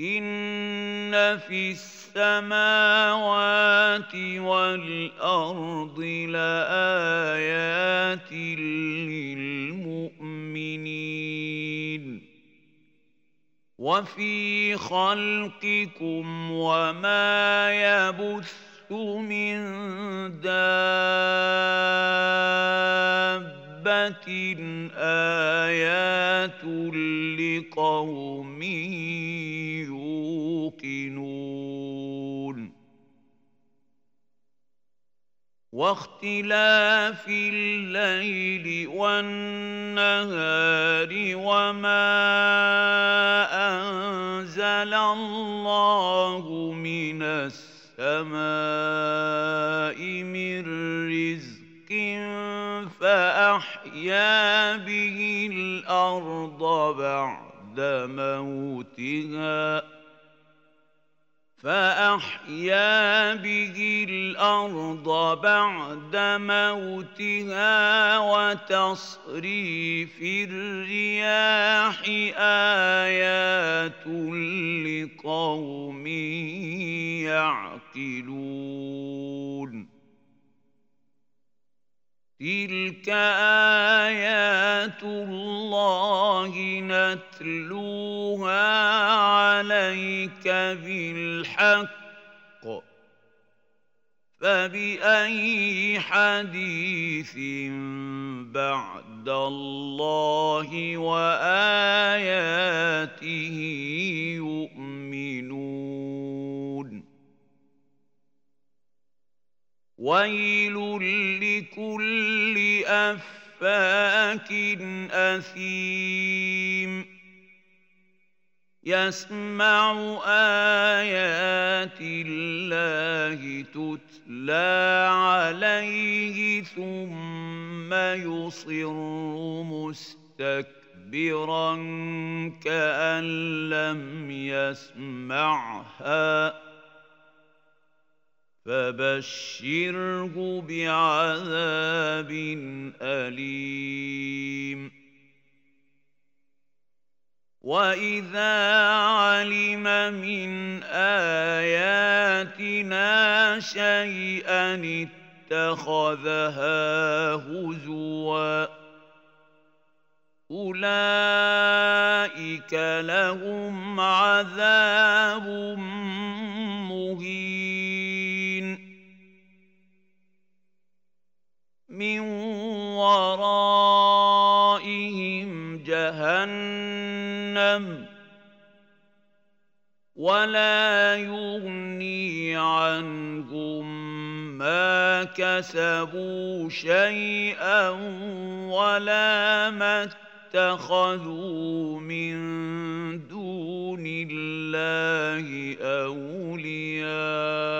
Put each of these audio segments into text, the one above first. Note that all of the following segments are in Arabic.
إن في السماوات والأرض لآيات للمؤمنين وفي خلقكم وما يبث من دابة آيات لقوم يوقنون. واختلاف الليل والنهار وما أنزل الله من السماء من الأرض بعد موتها فأحيا به الأرض بعد موتها وتصريف الرياح آيات لقوم يعقلون. تلك آيات الله نتلوها عليك بالحق فبأي حديث بعد الله وآياته يؤمنون ويل لكل أفاك أثيم يسمع آيات الله تتلى عليه ثم يصر مستكبرا كأن لم يسمعها فبشره بعذاب أليم. وإذا علم من آياتنا شيئا اتخذها هزوا أولئك لهم عذاب مهين. من ورائهم جهنم ولا يغني عنهم ما كسبوا شيئا ولا ما اتخذوا من دون الله أولياء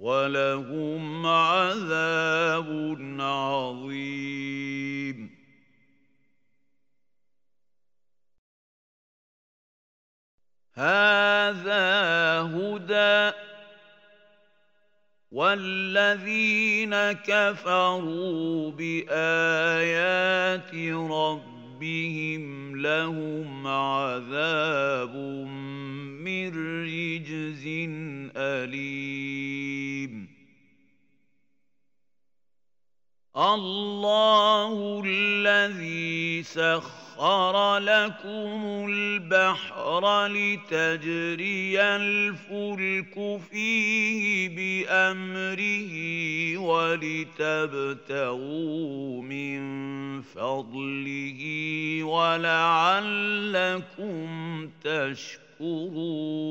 ولهم عذاب عظيم. هذا هدى والذين كفروا بآيات ربهم لهم عذاب من رجز أليم. الله الذي سخر سخر لكم البحر لتجري الفلك فيه بأمره ولتبتغوا من فضله ولعلكم تشكرون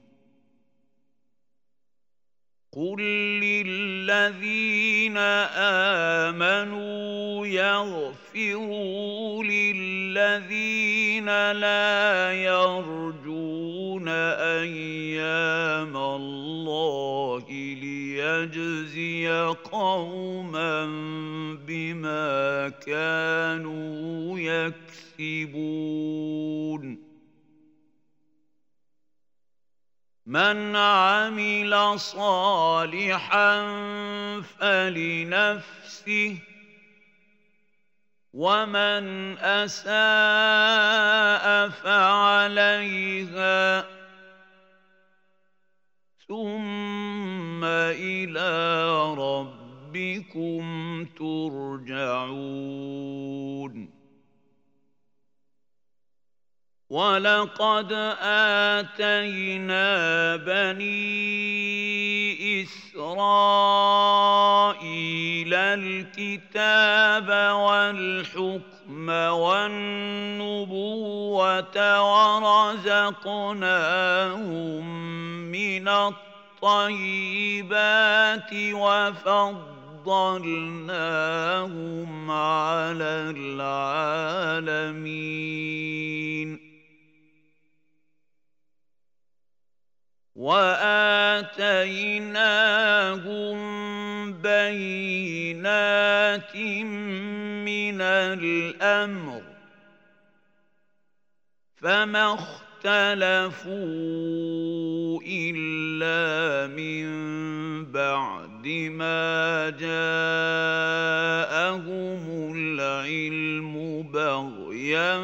قل للذين امنوا يغفروا للذين لا يرجون أيام الله ليجزي قوما بما كانوا يكسبون من عمل صالحا فلنفسه ومن أساء فعليها ثم إلى ربكم ترجعون. ولقد آتينا بني إسرائيل الكتاب والحكم والنبوة ورزقناهم من الطيبات وفضلناهم على العالمين واتيناهم بينات من الامر فما اختلفوا الا من بعد ما جاءهم العلم بغيا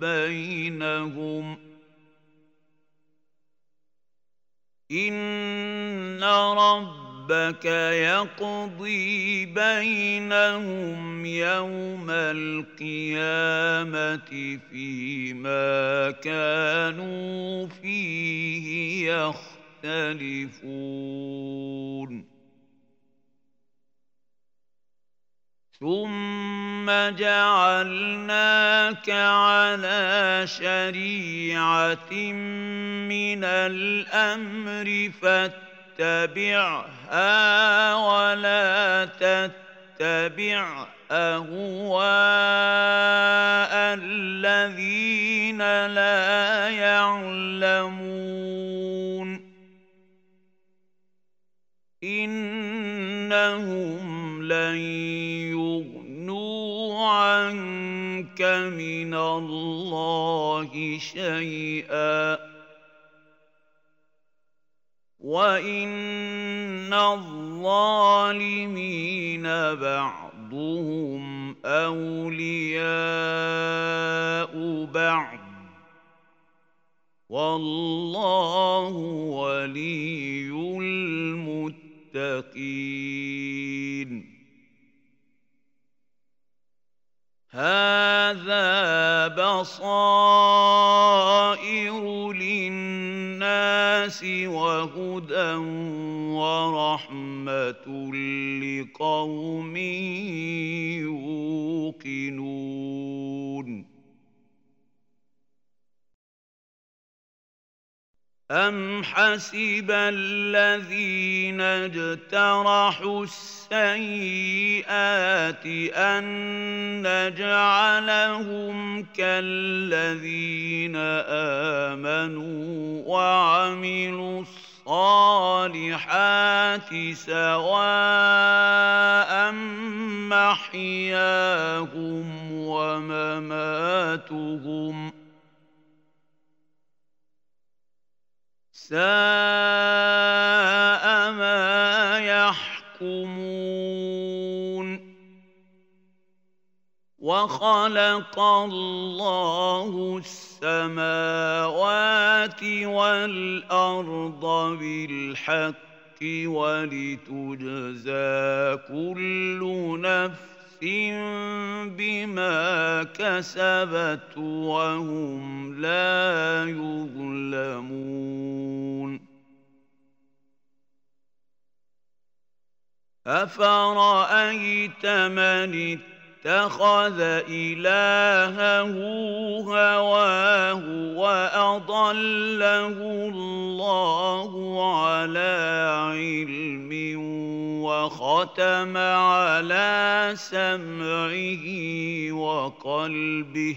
بينهم ان ربك يقضي بينهم يوم القيامه فيما كانوا فيه يختلفون ثم جعلناك على شريعه من الامر فاتبعها ولا تتبع اهواء الذين لا يعلمون إنهم لن يغنوا عنك من الله شيئا. وإن الظالمين بعضهم أولياء بعض. والله ولي المتقين هذا بصائر للناس وهدى ورحمة لقوم يوقنون. أم حسب الذين اجترحوا السيئات أن نجعلهم كالذين آمنوا وعملوا الصالحات سواء محياهم ومماتهم ۖ ساء ما يحكمون. وخلق الله السماوات والأرض بالحق ولتجزى كل نفس بما كسبت وهم لا يظلمون افرايت من اتخذ إلهه هواه وأضله الله على علم وختم على سمعه وقلبه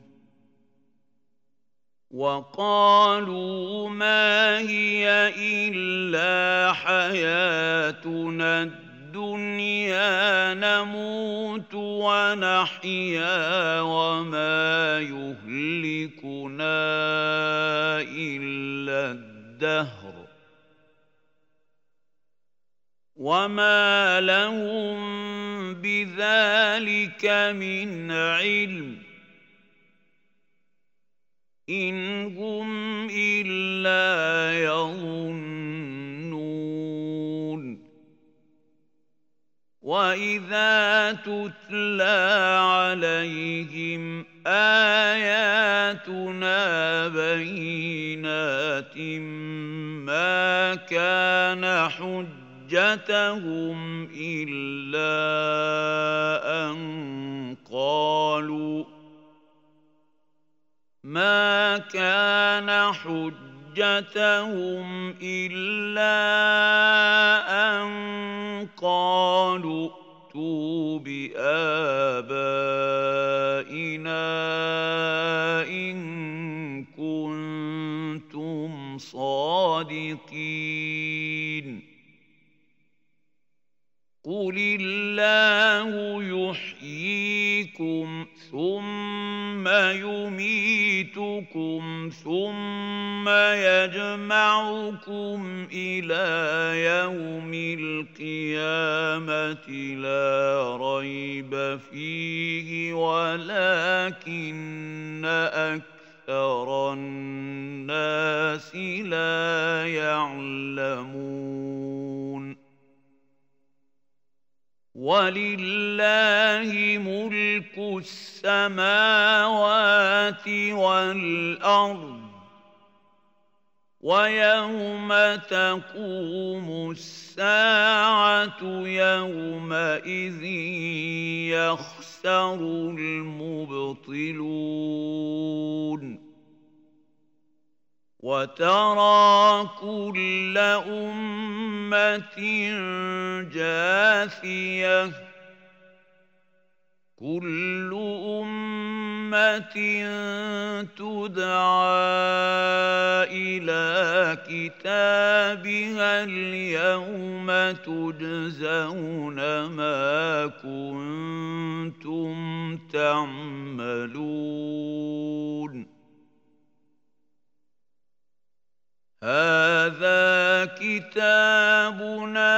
وقالوا ما هي إلا حياتنا الدنيا نموت ونحيا وما يهلكنا إلا الدهر. وما لهم بذلك من علم إن هم إلا يظنون وإذا تتلى عليهم آياتنا بينات ما كان حجتهم إلا أن قالوا ما كان حجتهم إلا أن قالوا ائتوا بآبائنا إن كنتم صادقين قل الله يحييكم ثم يميتكم ثم يجمعكم إلى يوم القيامة لا ريب فيه ولكن أكثر الناس لا يعلمون ولله ملك السماوات والأرض ويوم تقوم الساعة يومئذ يخسر المبطلون وترى كل أمة جاثية. كل أمة تدعى إلى كتابها اليوم تجزون ما كنتم تعملون. هذا كتابنا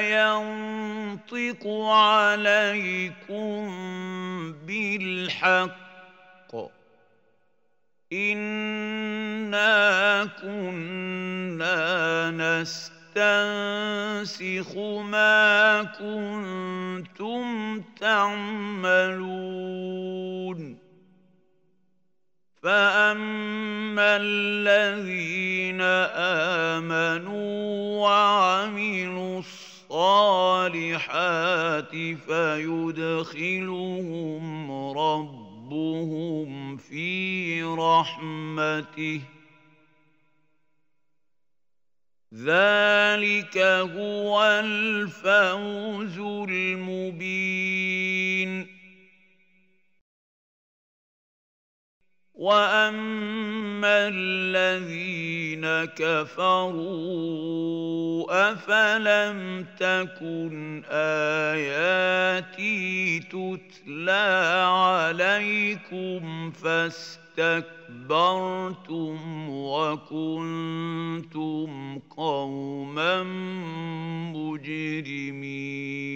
ينطق عليكم بالحق. انا كنا نستنسخ ما كنتم تعملون. فاما الذين امنوا وعملوا الصالحات فيدخلهم ربهم في رحمته ذلك هو الفوز المبين واما الذين كفروا أفلم تكن آياتي تتلى عليكم فاستكبرتم وكنتم قوما مجرمين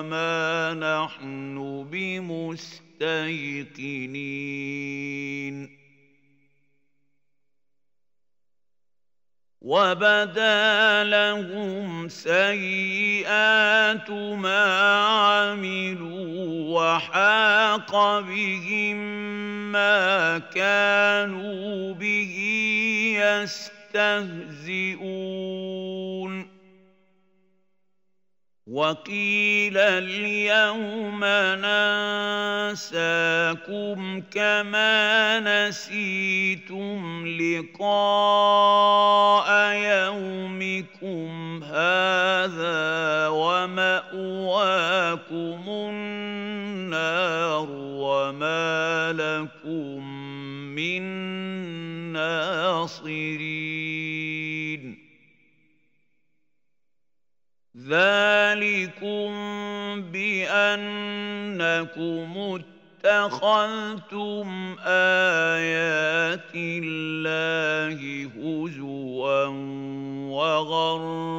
وما نحن بمستيقنين وبدا لهم سيئات ما عملوا وحاق بهم ما كانوا به يستهزئون وقيل اليوم ننساكم كما نسيتم لقاء يومكم هذا وماواكم النار وما لكم من ناصرين ذلكم بأنكم اتخذتم آيات الله هزوا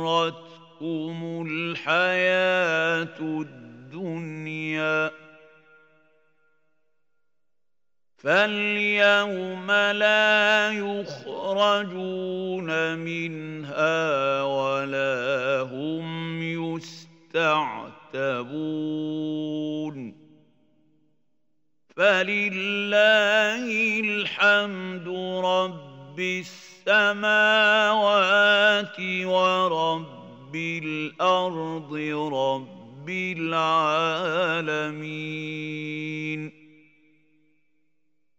وغرتكم الحياة الدنيا فاليوم لا يخرجون منها ولا هم يستعتبون فلله الحمد رب السماوات ورب الأرض رب العالمين